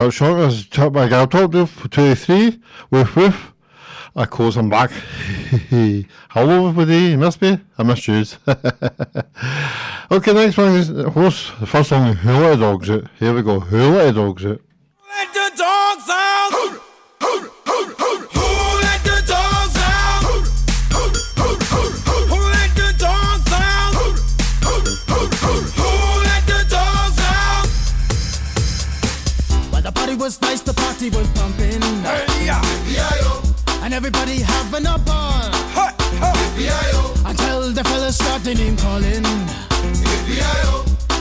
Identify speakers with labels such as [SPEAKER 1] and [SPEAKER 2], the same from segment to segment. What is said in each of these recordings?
[SPEAKER 1] Out short as top my gal told you for 23 with with of course I'm back. Hello everybody, you must be. I missed you. okay, next one is the first song Who Let the Dogs Out. Here we go, Who Let the Dogs Out.
[SPEAKER 2] Everybody having a ball. Until the fellas start the name calling,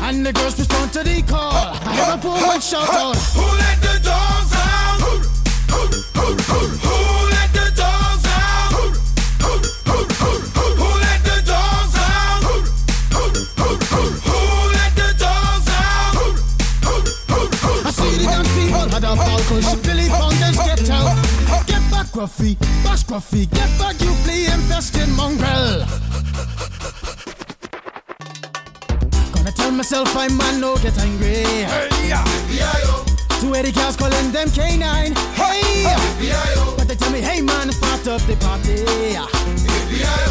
[SPEAKER 2] and the girls respond to the call. I hear a poor one shout out.
[SPEAKER 3] Who let the dogs out? Who let the
[SPEAKER 2] Get back, Gruffy, bash Gruffy, get back, you flea infested mongrel. Gonna tell myself I'm man, no get angry.
[SPEAKER 3] Hey, yeah.
[SPEAKER 2] Two Eddie cows calling them canine. Hey! But they tell me, hey man, start up the party.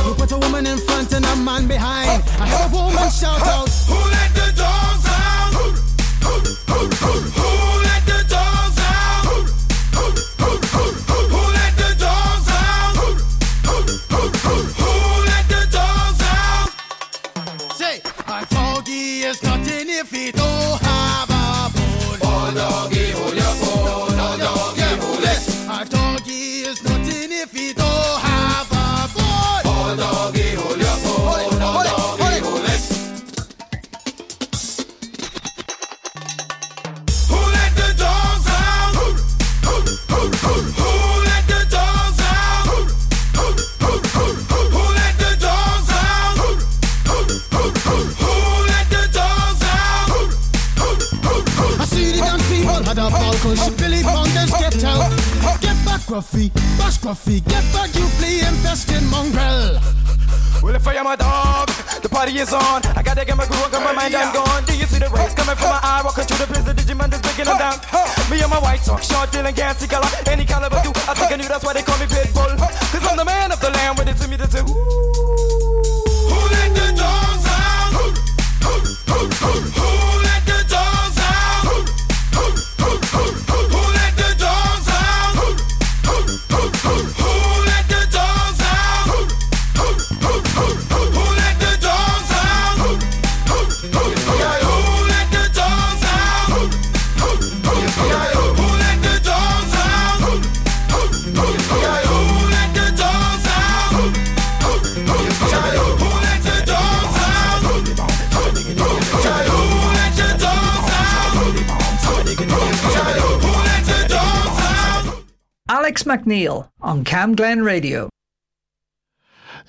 [SPEAKER 2] You put a woman in front and a man behind. I heard a woman shout out.
[SPEAKER 3] Who let the dogs out? Who let the dogs till en
[SPEAKER 4] cancer, McNeil on Camglen Radio.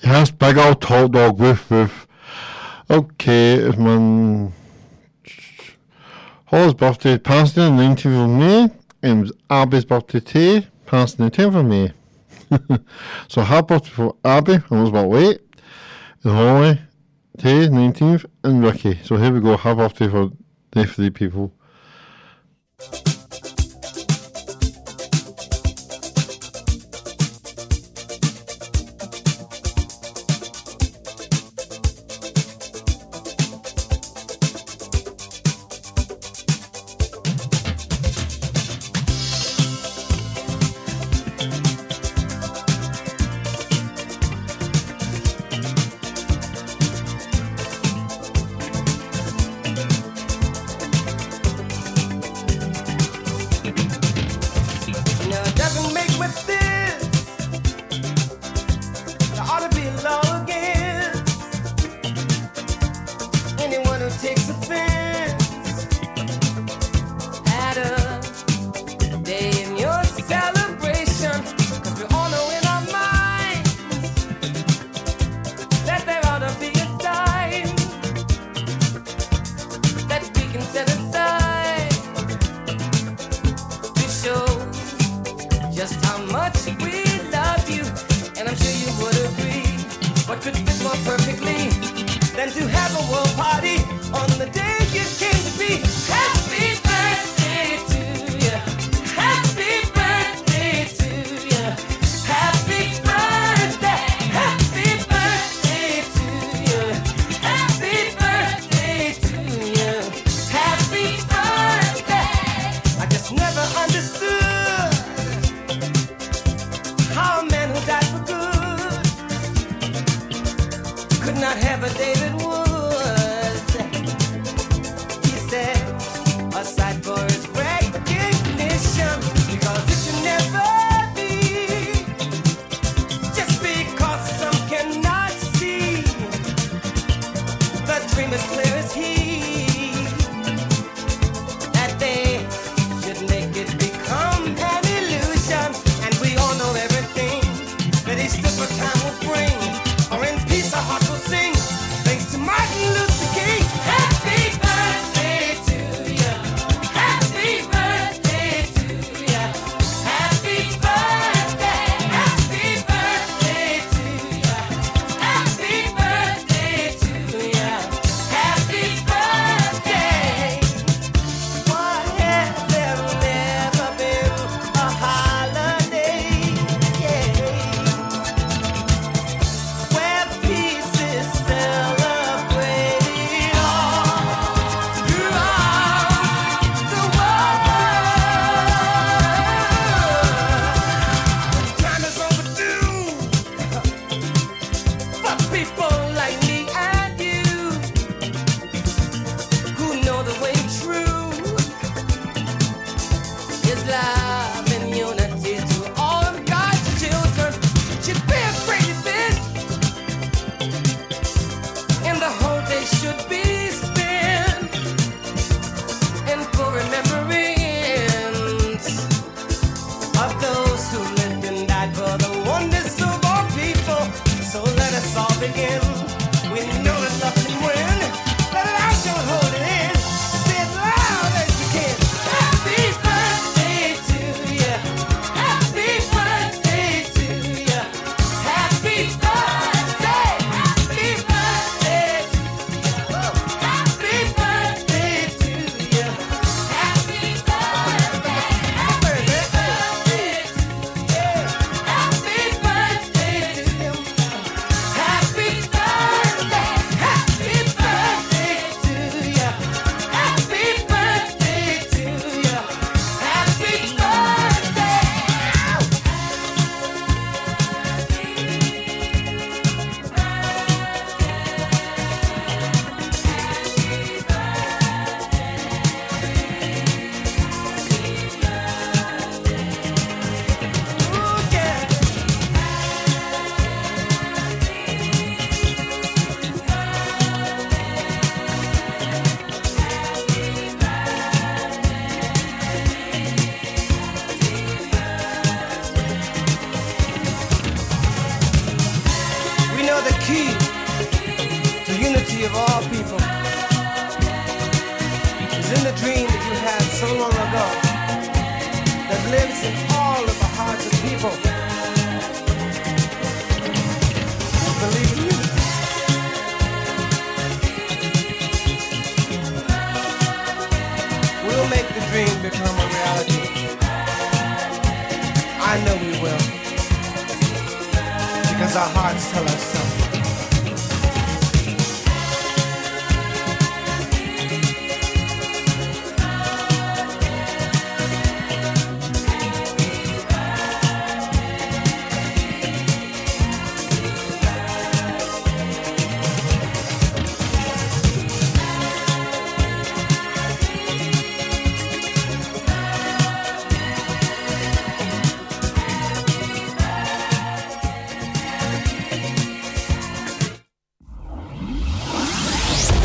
[SPEAKER 1] Yes, big old tall dog, woof woof. Okay, it's my Hall's birthday, passed on the 19th of May. It was Abby's birthday too, passed on the 10th of May. so happy birthday for Abby, I was about late. And Holly, Tay, 19th, and Ricky. So here we go, happy birthday for the three people.
[SPEAKER 5] The
[SPEAKER 6] dream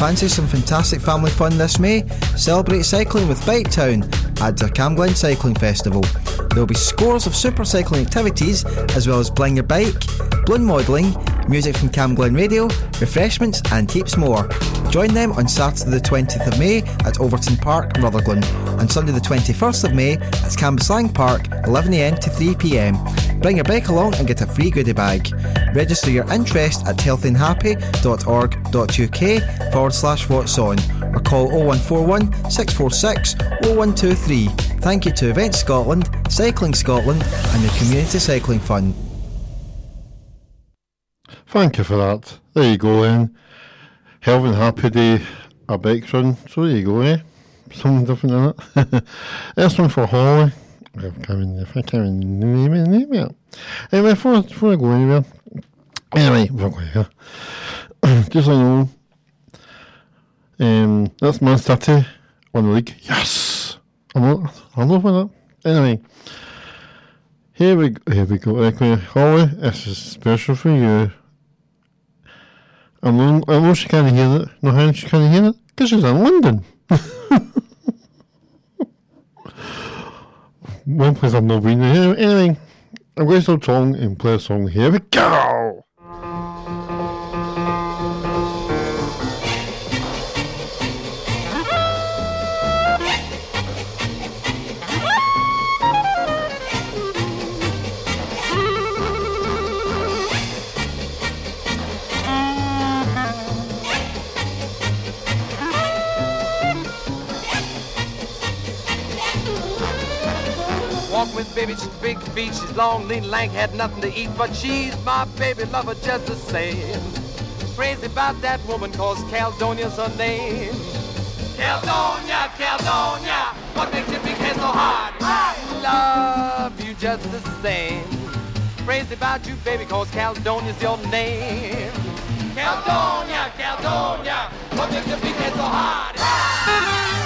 [SPEAKER 7] Fancy some fantastic family fun this May? Celebrate cycling with Bike Town at the Camglen Cycling Festival. There will be scores of super cycling activities as well as Bling Your Bike, balloon modelling, music from Camglen Radio, refreshments and heaps more. Join them on Saturday the 20th of May at Overton Park, Rutherglen and Sunday the 21st of May at Cambuslang Park, 11am to 3pm. Bring your bike along and get a free goodie bag. Register your interest at healthyandhappy.org.uk forward slash what's on or call 0141 646 0123. Thank you to Event Scotland, Cycling Scotland and the Community Cycling Fund.
[SPEAKER 1] Thank you for that. There you go then. Health and Happy Day, a bike run. So there you go, eh? something different in it. this one for Holly. Anyway, before I go anywhere, anyway, before I go anywhere, just so you know, um, that's Man City on the league. Yes! I'm not, I'm not that. Anyway, here we go, here we go. Okay, Holly, this is special for you. I know, I know she can't hear it. No, how she can't hear it? Because she's in London. One place I've not been. Anyway, I'm going to talking and play a song. Here we go!
[SPEAKER 8] Walk with baby, she's big feet, she's long, lean, lank, had nothing to eat, but she's my baby lover just the same. Crazy about that woman, cause Caledonia's her name. Caledonia, Caledonia, what makes your big head so hard? I love you just the same. Crazy about you, baby, cause Caledonia's your name. Caledonia, Caledonia, what makes your big head so hard?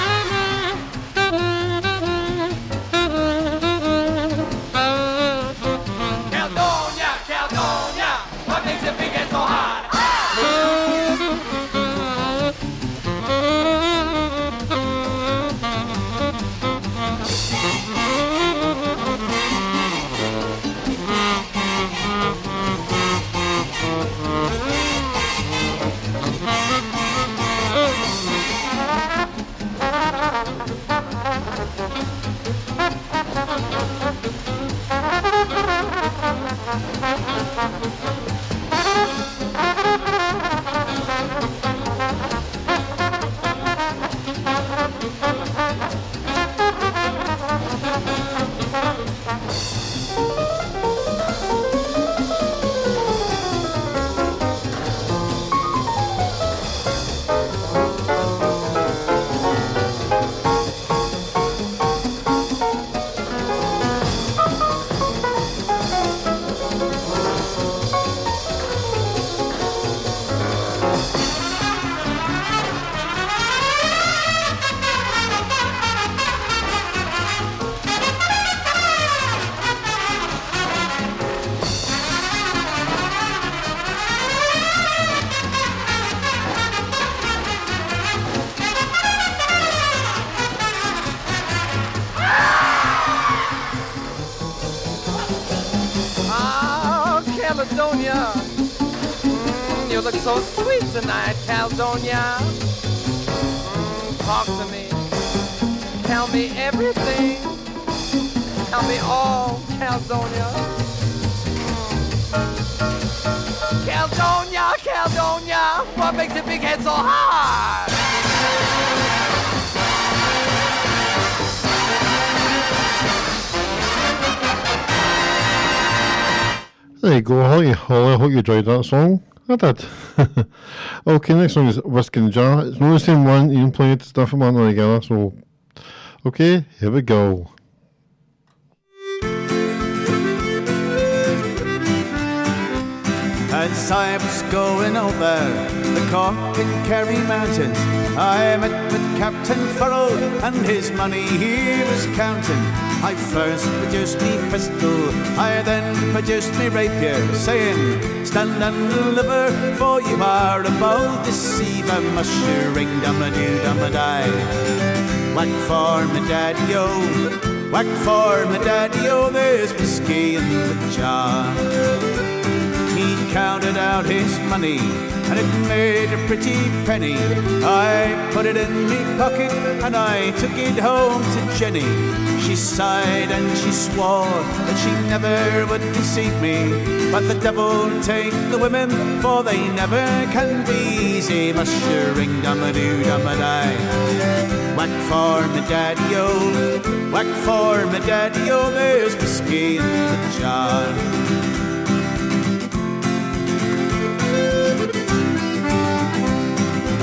[SPEAKER 8] Caledonia. Mm, you look so sweet tonight, Caledonia. Mm, talk to me. Tell me everything. Tell me all, Caledonia. Mm. Caledonia, Caledonia. What makes your big head so hard?
[SPEAKER 1] There you go, Holly. Holly, I hope you enjoyed that song. I did. okay, next song is Whiskey Jar. It's not the same one, you can play it, stuff from one together, so. Okay, here we go.
[SPEAKER 9] As I was going over the Cork and Kerry mountains, I met with Captain Farrell and his money he was counting. I first produced me pistol, I then produced me rapier, saying, Stand and deliver, for you are about to deceive a mushering dum a doo dum a die. Whack for me daddy o, whack for me daddy o, there's whiskey in the jar. He counted out his money and it made a pretty penny. I put it in me pocket and I took it home to Jenny. She sighed and she swore that she never would deceive me. But the devil take the women, for they never can be easy. Mushering dum a doo dum a die. Whack for me daddy o, whack for me daddy o, there's whiskey in the jar.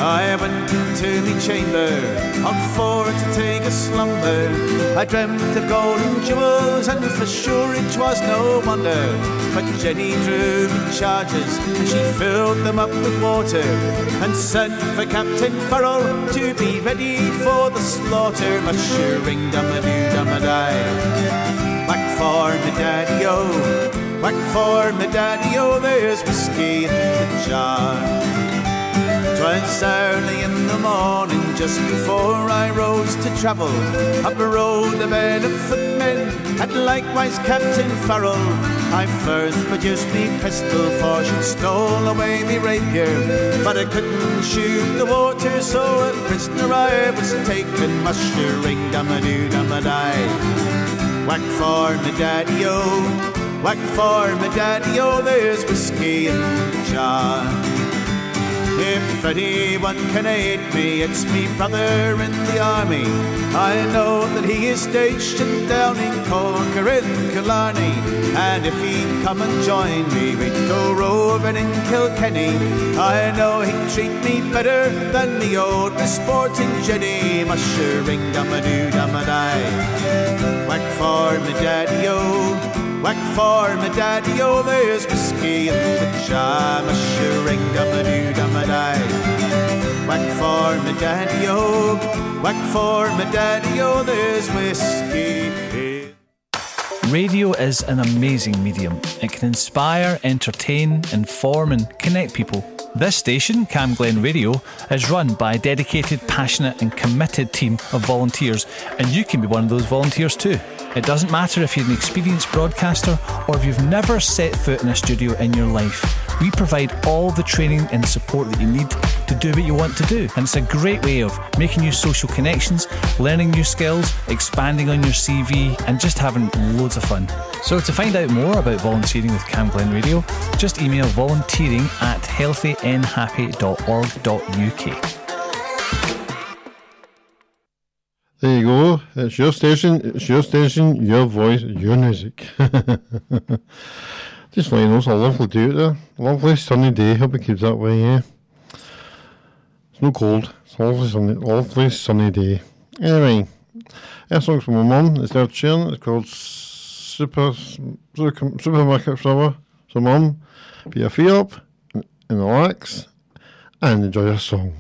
[SPEAKER 9] I went into me chamber on for to take a slumber. I dreamt of golden jewels, and for sure it was no wonder. But Jenny drew me charges, and she filled them up with water, and sent for Captain Farrell to be ready for the slaughter. Mushering dum a doo dum a die. Whack for me daddy o, whack for me daddy o. There's whiskey in the jar. Twas early in the morning, just before I rose to travel. Up a road a bed of footmen, and likewise Captain Farrell. I first produced me pistol, for she stole away me rapier. But I couldn't shoot the water, so a prisoner I was taken. Mushering dum a doo dum a die. Whack for me daddy-o, whack for me daddy-o, there's whiskey in the jar. If anyone can aid me, it's me brother in the army. I know that he is stationed down in Corker in Killarney. And if he'd come and join me, we'd go roving in Kilkenny. I know he'd treat me better than the old sporting Jenny. Mushering dum a doo dum a die. Whack for me daddy-o. Whack for me daddy, oh, there's whiskey in the jar. Mushering dum a doo dum a die. Whack for me daddy, oh, whack for me daddy, oh, there's whiskey.
[SPEAKER 10] Radio is an amazing medium. It can inspire, entertain, inform, and connect people. This station, Camglen Radio, is run by a dedicated, passionate, and committed team of volunteers, and you can be one of those volunteers too. It doesn't matter if you're an experienced broadcaster or if you've never set foot in a studio in your life. We provide all the training and support that you need to do what you want to do. And it's a great way of making new social connections, learning new skills, expanding on your CV, and just having loads of fun. So to find out more about volunteering with Camglen Radio, just email volunteering at healthynhappy.org.uk.
[SPEAKER 1] There you go. It's your station. It's your station. Your voice. Your music. Just letting it's a lovely day out there. Lovely sunny day. Hope it keeps that way. Yeah. It's no cold. It's a lovely sunny, lovely sunny day. Anyway, this song's from my mum. It's their tune. It's called Super Super Supermarket Flower. So, mum, be a feet up and relax and enjoy your song.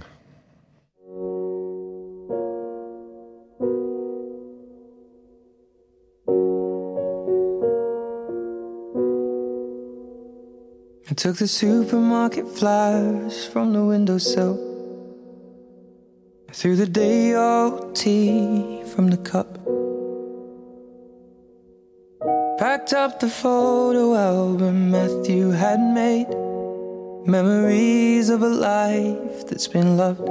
[SPEAKER 11] I took the supermarket flyers from the windowsill. I threw the day old tea from the cup. Packed up the photo album Matthew had made. Memories of a life that's been loved.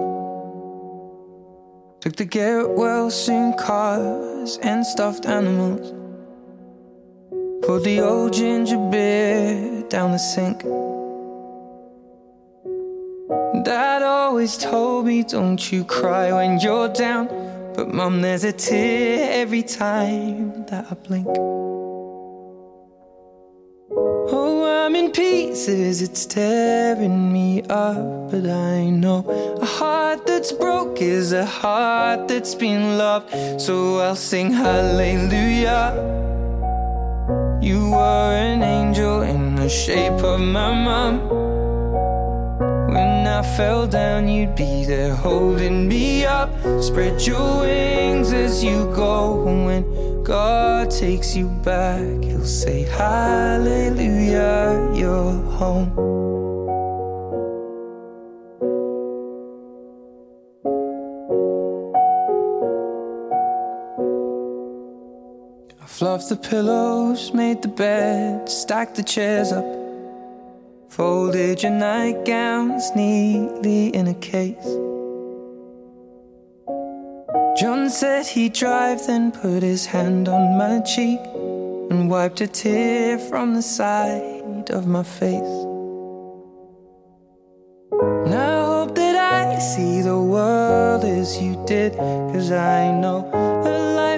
[SPEAKER 11] Took the well soon cars and stuffed animals. Poured the old ginger beer down the sink. Dad always told me, don't you cry when you're down. But mum, there's a tear every time that I blink. Oh, I'm in pieces, it's tearing me up. But I know a heart that's broke is a heart that's been loved. So I'll sing hallelujah. You were an angel in the shape of my mom. When I fell down, you'd be there holding me up. Spread your wings as you go. When God takes you back, He'll say, Hallelujah, you're home. Fluffed the pillows, made the bed, stacked the chairs up. Folded your nightgowns neatly in a case. John said he'd drive, then put his hand on my cheek and wiped a tear from the side of my face. And I hope that I see the world as you did, cause I know a life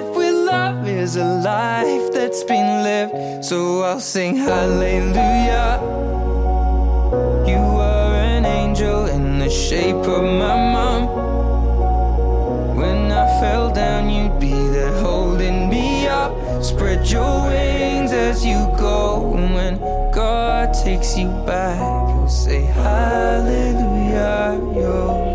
[SPEAKER 11] is a life that's been lived. So I'll sing hallelujah. You were an angel in the shape of my mom. When I fell down, you'd be there holding me up. Spread your wings as you go. And when God takes you back, you'll say, Hallelujah, you're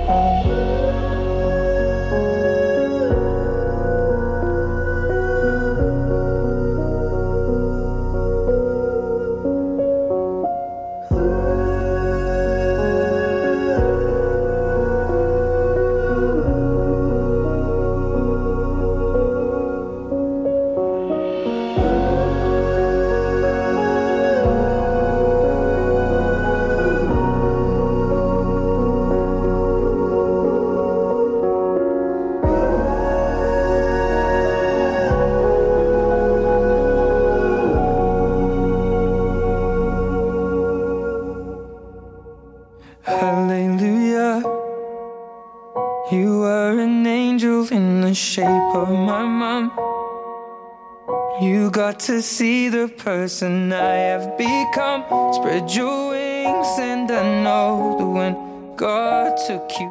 [SPEAKER 11] to see the person I have become. Spread your wings, and I know that when God took you.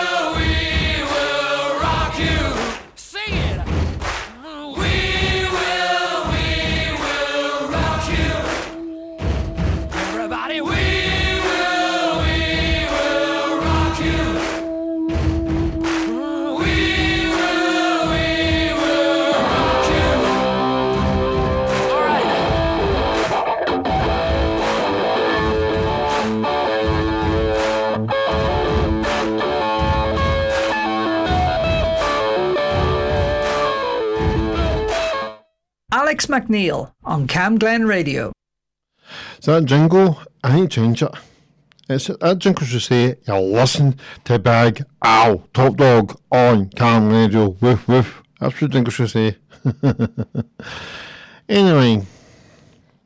[SPEAKER 12] Alex McNeil on Camglen Radio.
[SPEAKER 1] So that jingle, I ain't change it. It's, that jingle should say, you listen to Big Al, Top Dog, on Cam Radio, woof woof. That's what jingle should say. anyway,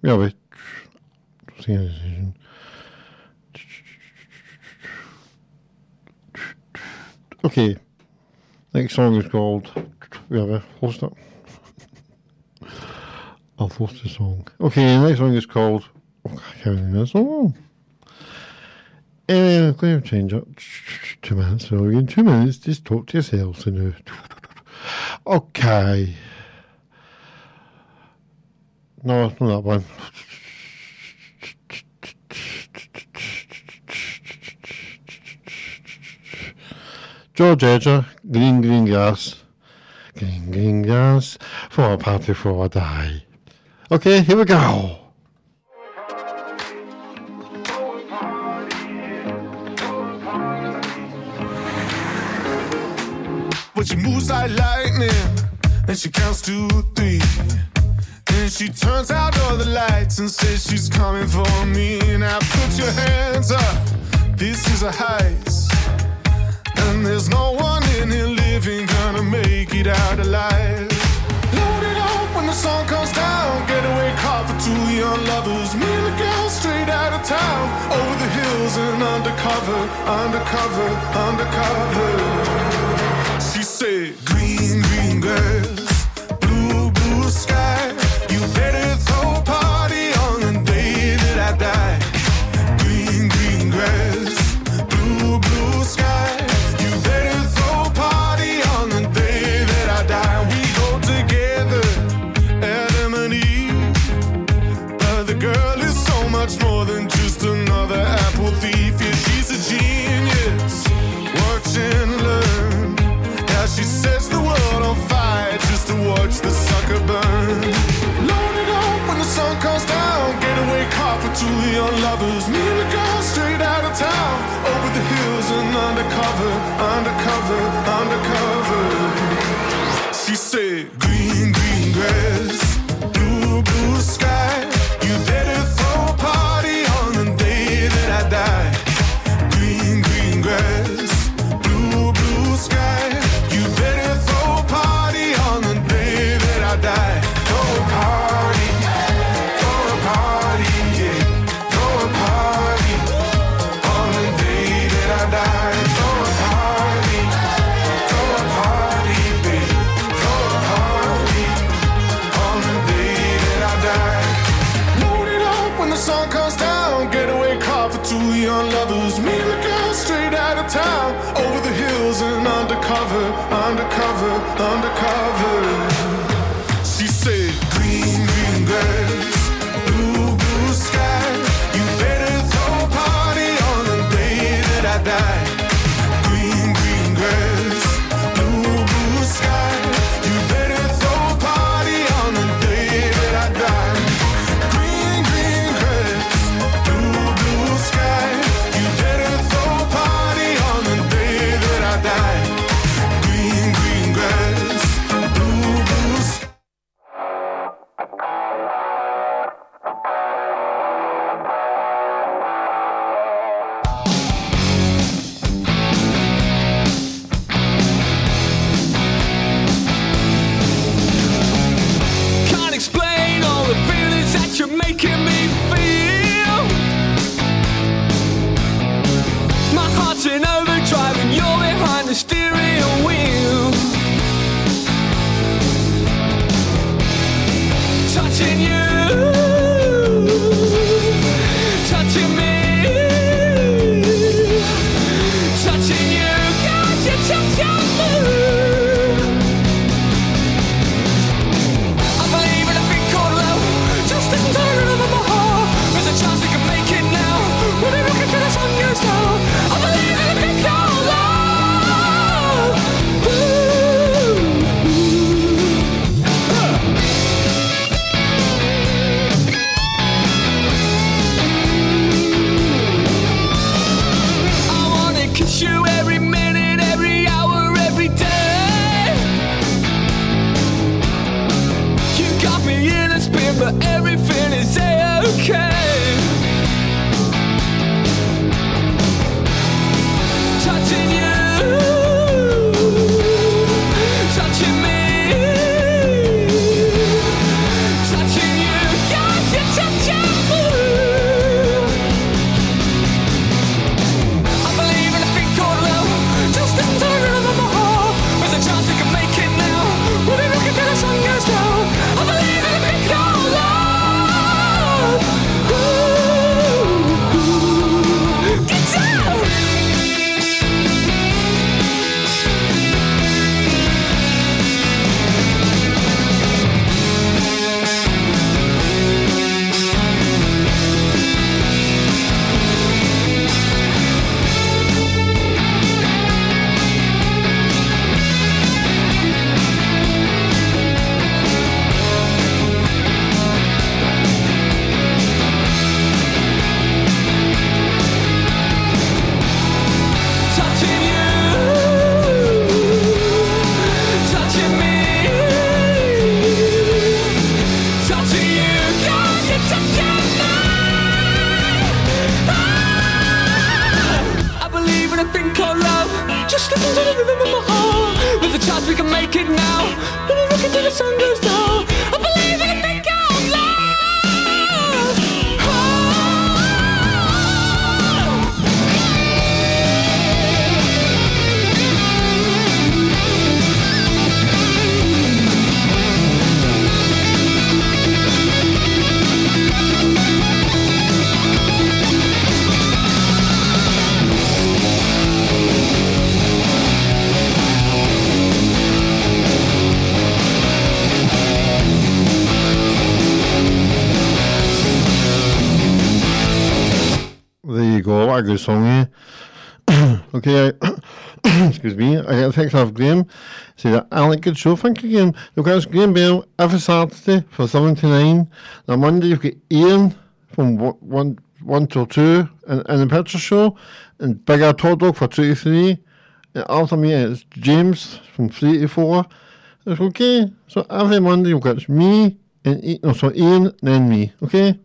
[SPEAKER 1] we singing decision. Okay, next song is called, we have a host up. I'll post the song. Okay, the next song is called. Oh, I can't remember that song. Anyway, I'm going to change up. Two minutes. So, in two minutes, just talk to yourselves. Uh, okay. No, it's not that one. George Ezra, Green Green Grass. Green Green Grass for a party for a die. Okay, here we go.
[SPEAKER 13] But she moves like lightning, and she counts to three. Then she turns out all the lights and says she's coming for me. Now put your hands up, this is a heist. And there's no one in here living gonna make it out alive. When the sun comes down. Getaway car for two young lovers. Me and the girl straight out of town. Over the hills and undercover, undercover, undercover. She said, Green, green girls, undercover, undercover. She said, green, green grass. sun comes down, getaway car for two young lovers. Me and the girl straight out of town.
[SPEAKER 14] everything is.
[SPEAKER 1] What song, eh? okay, I, excuse me. I got a text off Graham. Say that Alec, good show. Thank you, Graham. Look, that's Graham Bell every Saturday for 7 to 9. On Monday, you've got Ian from 1, one, one till 2 in, in the picture show. And Big Al Top Dog for 2 to 3. And after me, it's James from 3 to 4. It's okay. So every Monday, you've got me and no, so Ian, then me. Okay?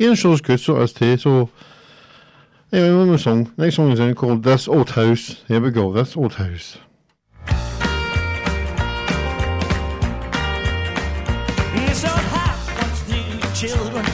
[SPEAKER 1] Ian show's good, so it is too. So, anyway, one more song. Next song is called This Old House. Here we go. This Old House.
[SPEAKER 15] This old house once knew children.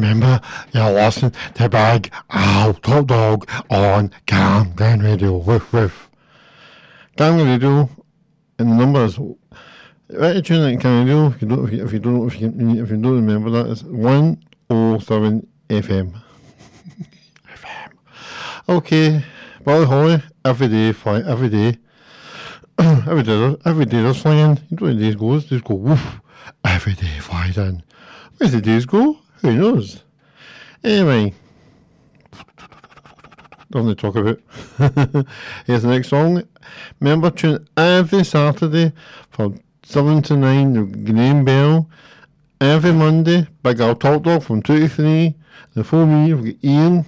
[SPEAKER 1] Remember, you're listening to Big Al Top Dog on Camglen Radio. Woof woof. Camglen Radio, and the number is. Right, to tune in Cam Radio. If you don't, if you, if you don't, if you, you don't remember that, it's one oh seven FM. FM. Okay, Molly Holly every day, fly every day. every day, every day they're flying. You know the days goes? Days go woof. Every day flies in. Where's the days go? Who knows? Anyway, nothing to talk about. Here's the next song. Remember, tune every Saturday from 7 to 9, the Graham Bell. Every Monday, Big Al Top Dog from 2 to 3. The full me, we've got Ian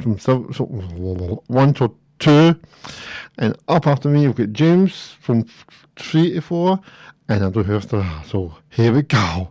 [SPEAKER 1] from 1 to 2. And up after me, we've got James from 3 to 4. And I don't have. So here we go.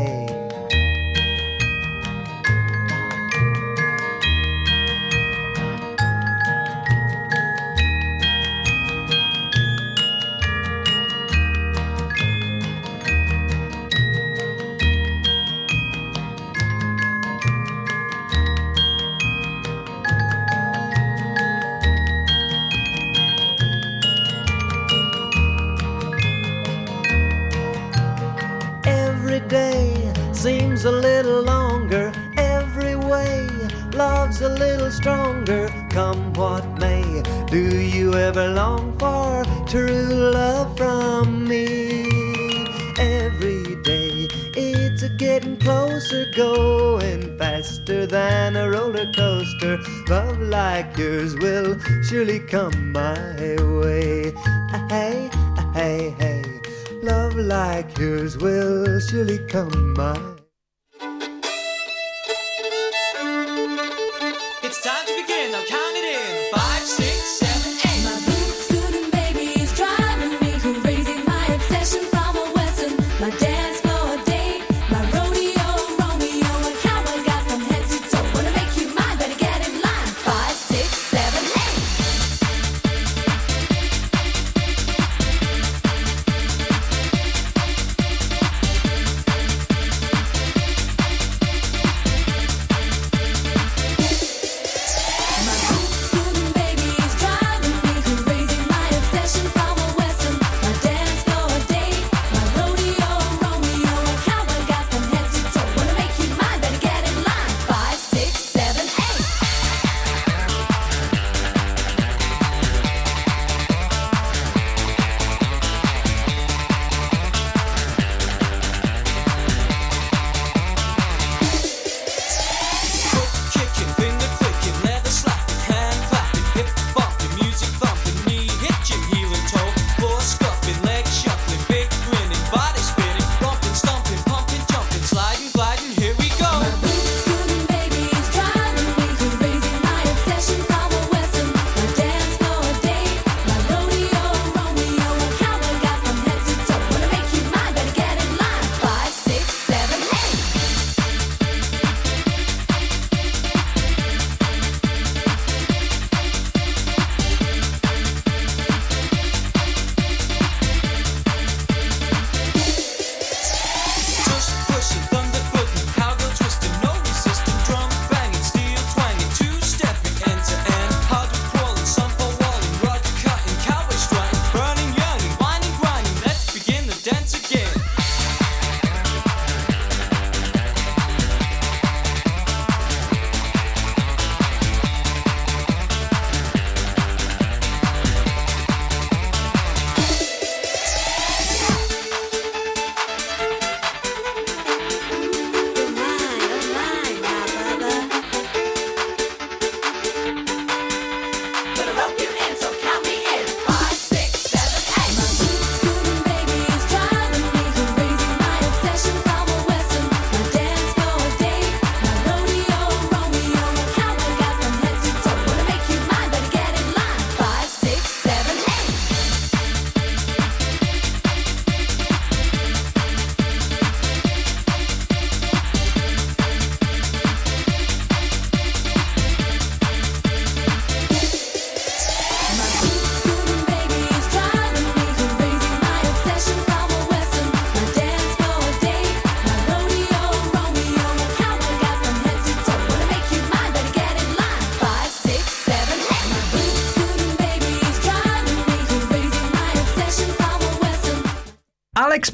[SPEAKER 16] little stronger, come
[SPEAKER 17] what may. Do you
[SPEAKER 18] ever long for
[SPEAKER 17] true love from me? Every day it's a getting closer, going faster than a roller coaster. Love like yours will surely come my way. Ah, hey, ah, hey, hey. Love like yours will surely come
[SPEAKER 12] my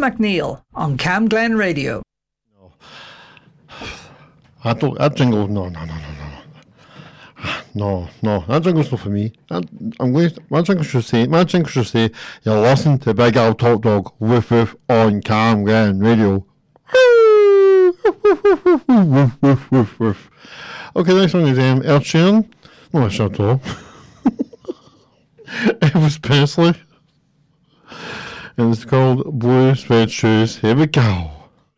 [SPEAKER 12] McNeil on Camglen Radio. No.
[SPEAKER 1] I don't, that jingle, no, no, no, no, no. No, no, that jingle's not for me. That, I'm going to, my jingle should say, my jingle should say, you're listening to Big Al Top Dog, woof woof, on Cam Glen Radio. okay, next one is um, El Sheeran. No, it's not all. Elvis Presley and it's called Blue Suede Shoes. Here we go.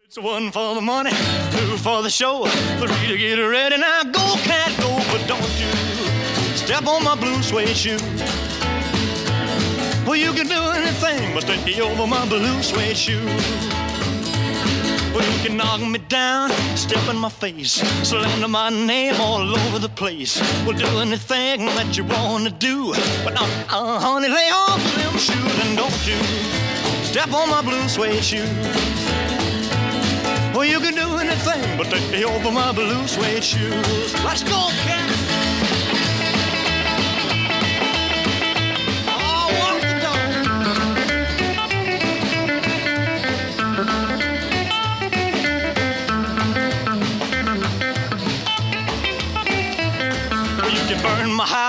[SPEAKER 15] It's one for the money, two for the show, three to get ready. Now go, cat, go, but don't you step on my blue suede shoe. Well, you can do anything but take me over my blue suede shoe. Well, you can knock me down, step in my face, slander my name all over the place. Well, do anything that you want to do, but uh, uh, honey, lay off them shoes and don't you step on my blue suede shoe. Well, you can do anything but take over my blue suede shoes. Let's go, cat. Oh, can burn my house,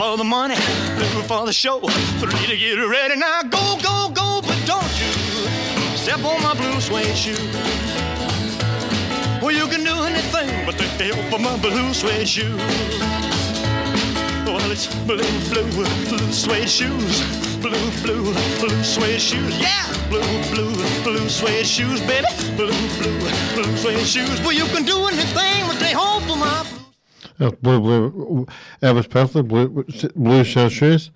[SPEAKER 15] For the money, two for the show, three to get ready. Now go, go, go, but don't you step on my blue suede shoe. Well, you can do anything but take the help of my blue suede shoe. Well, it's blue, blue, blue suede shoes. Blue, blue, blue suede shoes. Yeah! Blue, blue, blue suede shoes, baby. Blue, blue, blue suede shoes. Well, you can do anything but they hope for my
[SPEAKER 1] blue, blue, Elvis Presley, blue, blue shoes.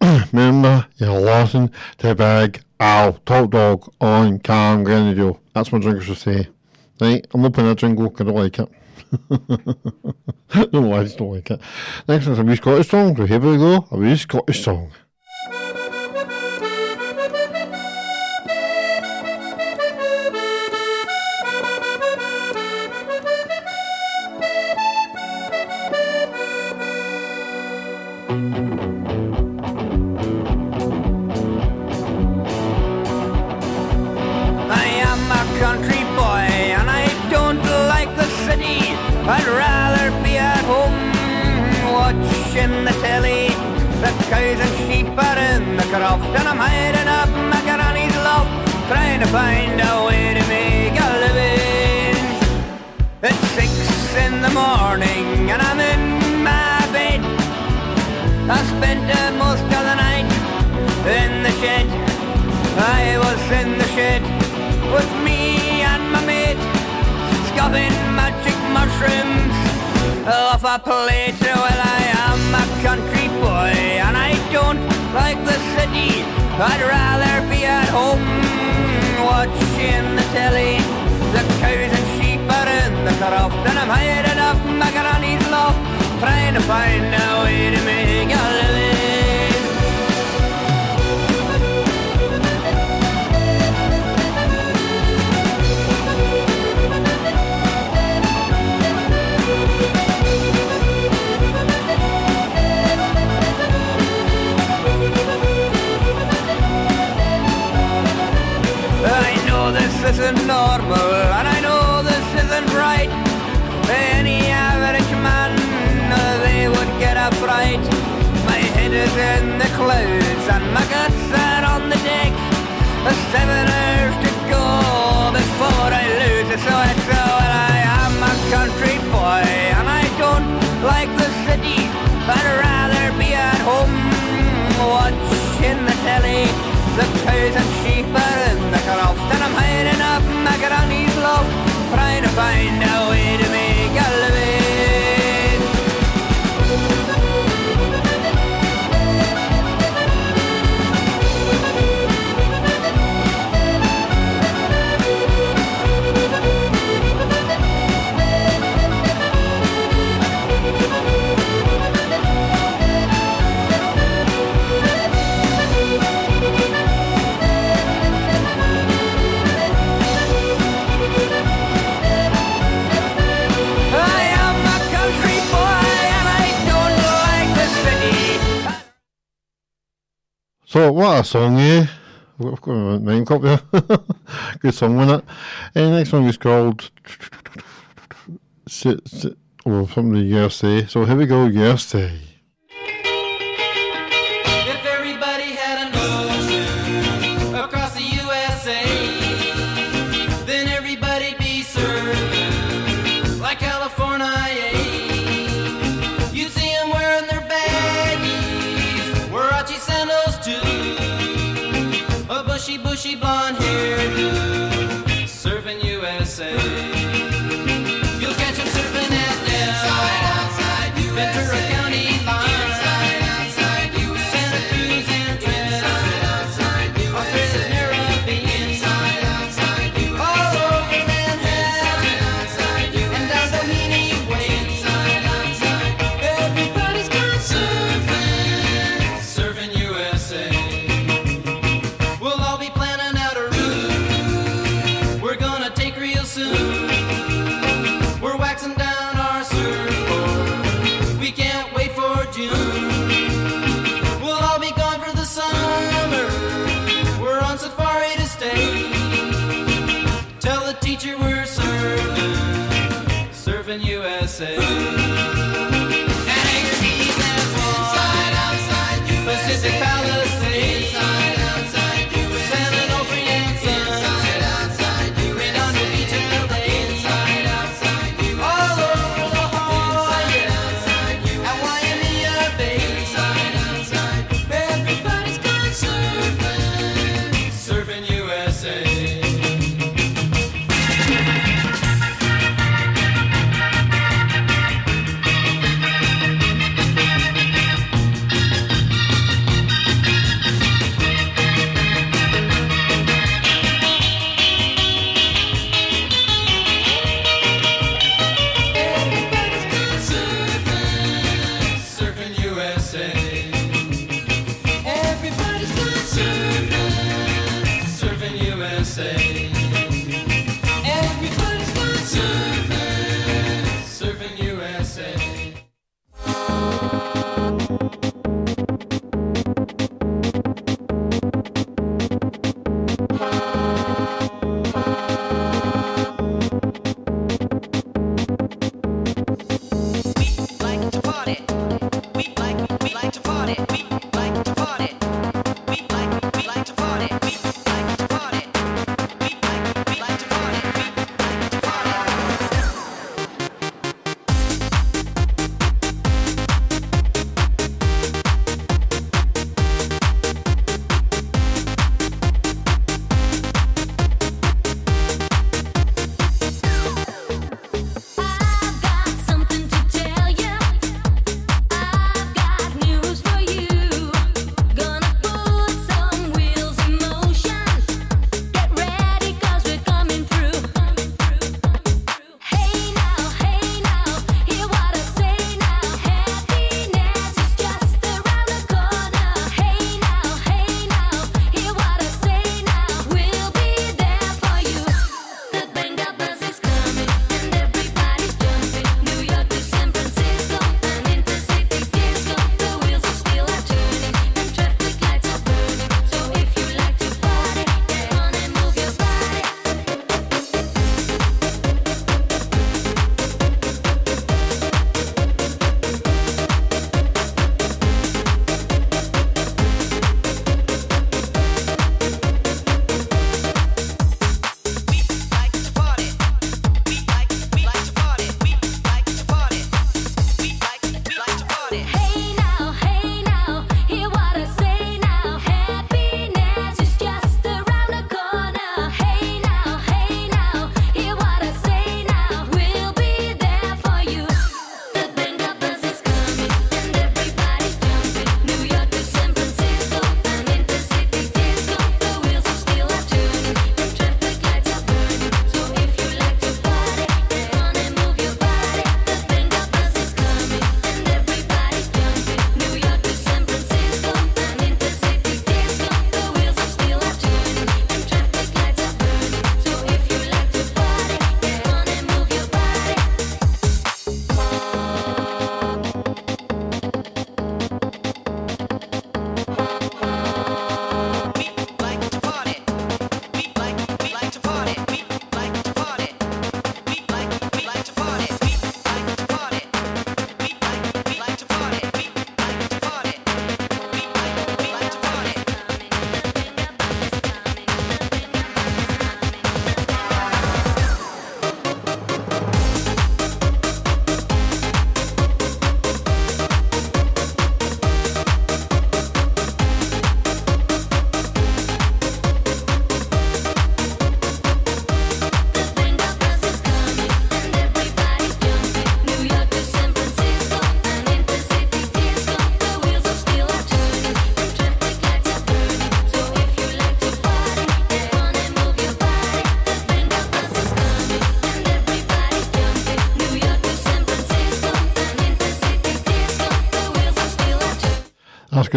[SPEAKER 1] Remember, you're listening to Big Al Top Dog on Camglen Radio. That's what drinkers will say. Right, I'm opening that jingle because I like it. no, I just don't like it. Next one's a wee Scottish song. So here we go, a wee Scottish song.
[SPEAKER 19] I'd rather be at home watching the telly. The cows and sheep are in the croft and I'm hiding up granny's loft, trying to find a way to make a living. It's six in the morning and I'm in. I spent uh, most of the night in the shed. I was in the shed with me and my mate, scoffing magic mushrooms off a plate. Well, I am a country boy and I don't like the city. I'd rather be at home watching the telly. The cows and sheep are in the croft and I'm hiding up granny's loft, trying to find a way to make a living. I know this isn't normal, and I know this isn't right. Fright. My head is in the clouds, and my guts are on the deck. Uh, Seven hours to go before I lose it, so it's uh, well, I am a country boy, and I don't like the city. I'd rather be at home watching the telly. The cows and sheep are in the croft And I'm hiding up my granny's loft Trying to find a way to make a living
[SPEAKER 20] song I've got a name cop there. Good song, wasn't it? And the next one is called "Sit." or oh, something yesterday. So here we go,
[SPEAKER 1] yesterday.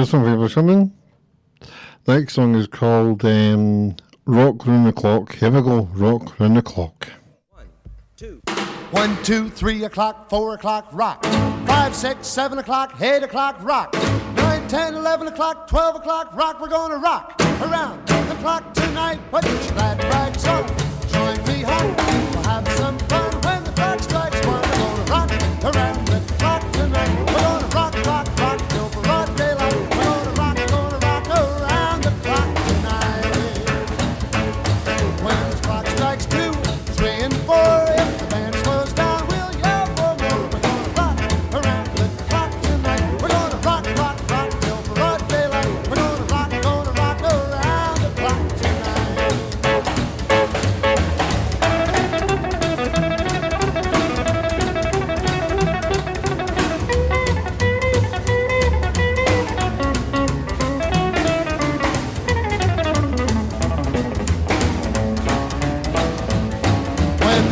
[SPEAKER 1] Good song for The next song is called um, Rock Round the Clock. Here we go, Rock Round the Clock.
[SPEAKER 21] One, two, three o'clock, four o'clock, rock. Five, six, seven o'clock, eight o'clock, rock. Nine, ten, eleven o'clock, twelve o'clock, rock. We're gonna rock around the clock tonight. Put your glad rags on, join me home. We'll have some fun when the clock strikes one. We're gonna rock around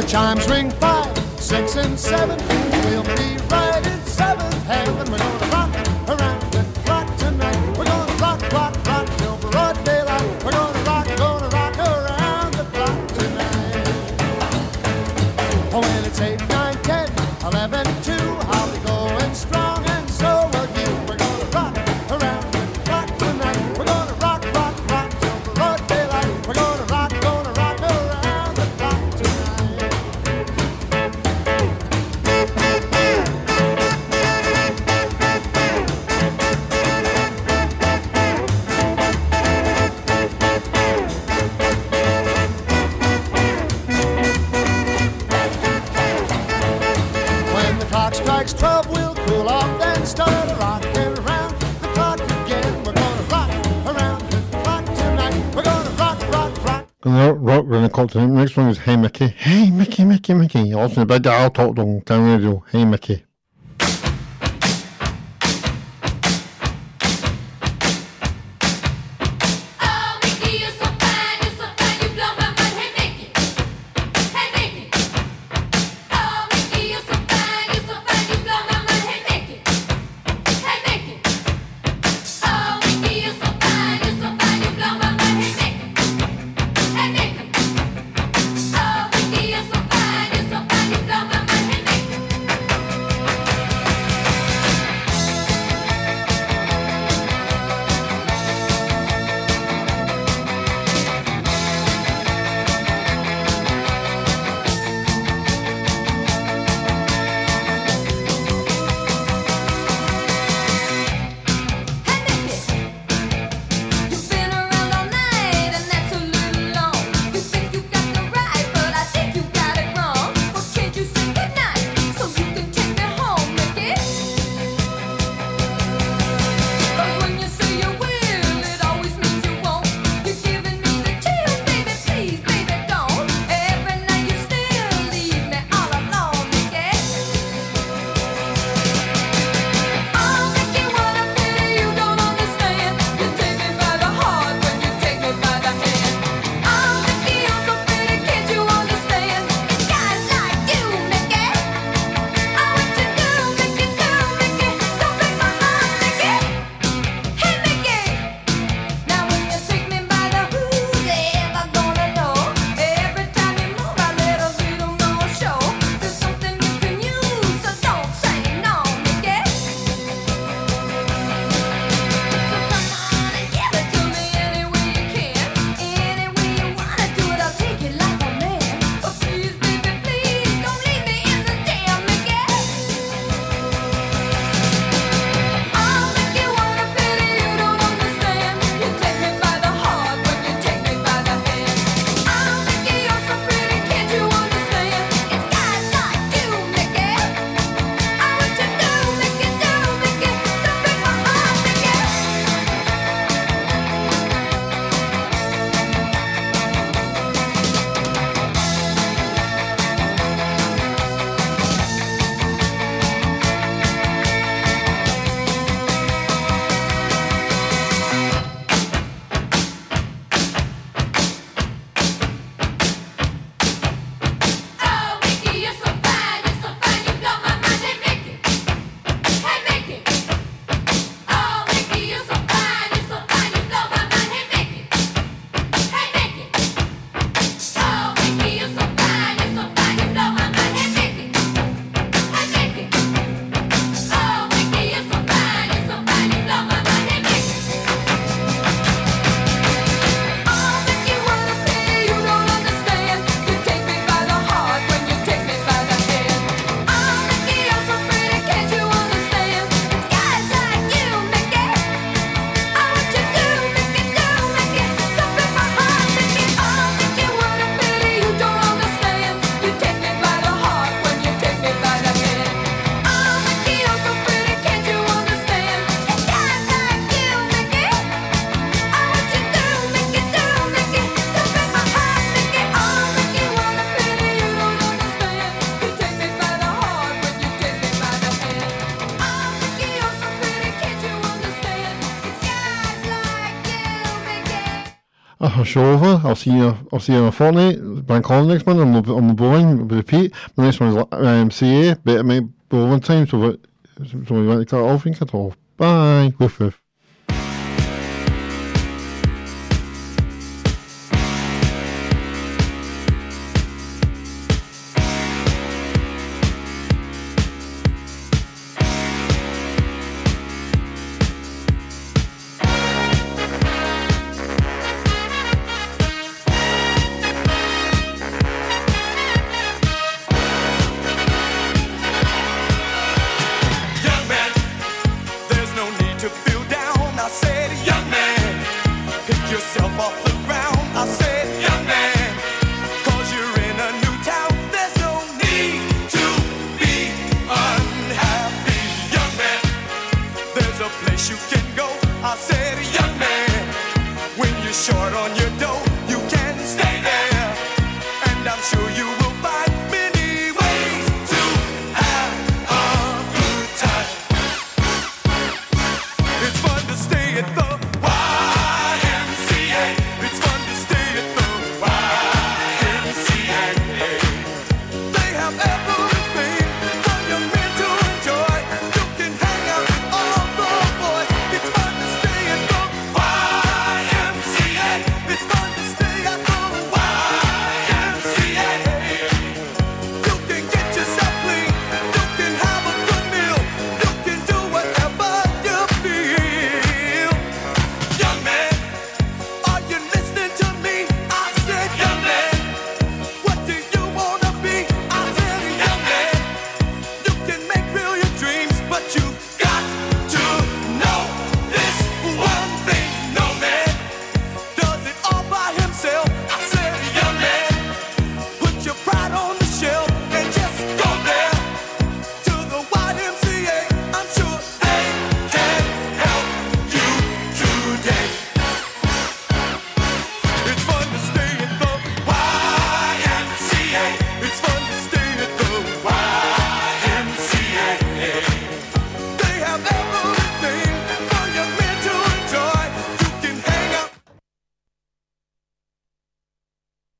[SPEAKER 21] chimes ring five, six, and seven, we'll be
[SPEAKER 1] round the. Next one is Hey Mickey. Hey Mickey, Mickey, Mickey. You're listening to Big Al Talk on Town Radio. Hey Mickey. Over. I'll see you. I'll see you in a fortnight. Bank holiday next month. I'm I'm bowling. Repeat. The next one is um, CA. Better make bowling time. So, so we went to cut off and cut off. Bye. Woof woof.